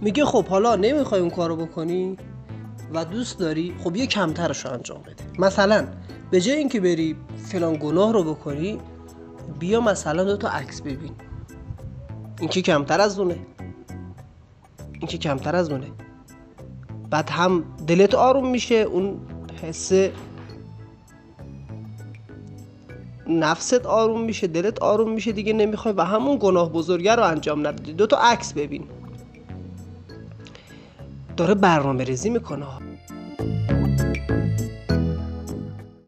میگه خب حالا نمی‌خوای اون کارو بکنی؟ و دوست داری؟ خب یه کمترش رو انجام بده. مثلا به جای اینکه بری فلان گناه رو بکنی بیا مثلا دو تا عکس ببین. این که کمتر از اونه. این که کمتر از اونه. بعد هم دلت آروم میشه اون حس نفست آروم میشه دلت آروم میشه دیگه نمی‌خوای و همون گناه بزرگه رو انجام ندادی. دو تا عکس ببین. داره برنامه ریزی می‌کنه.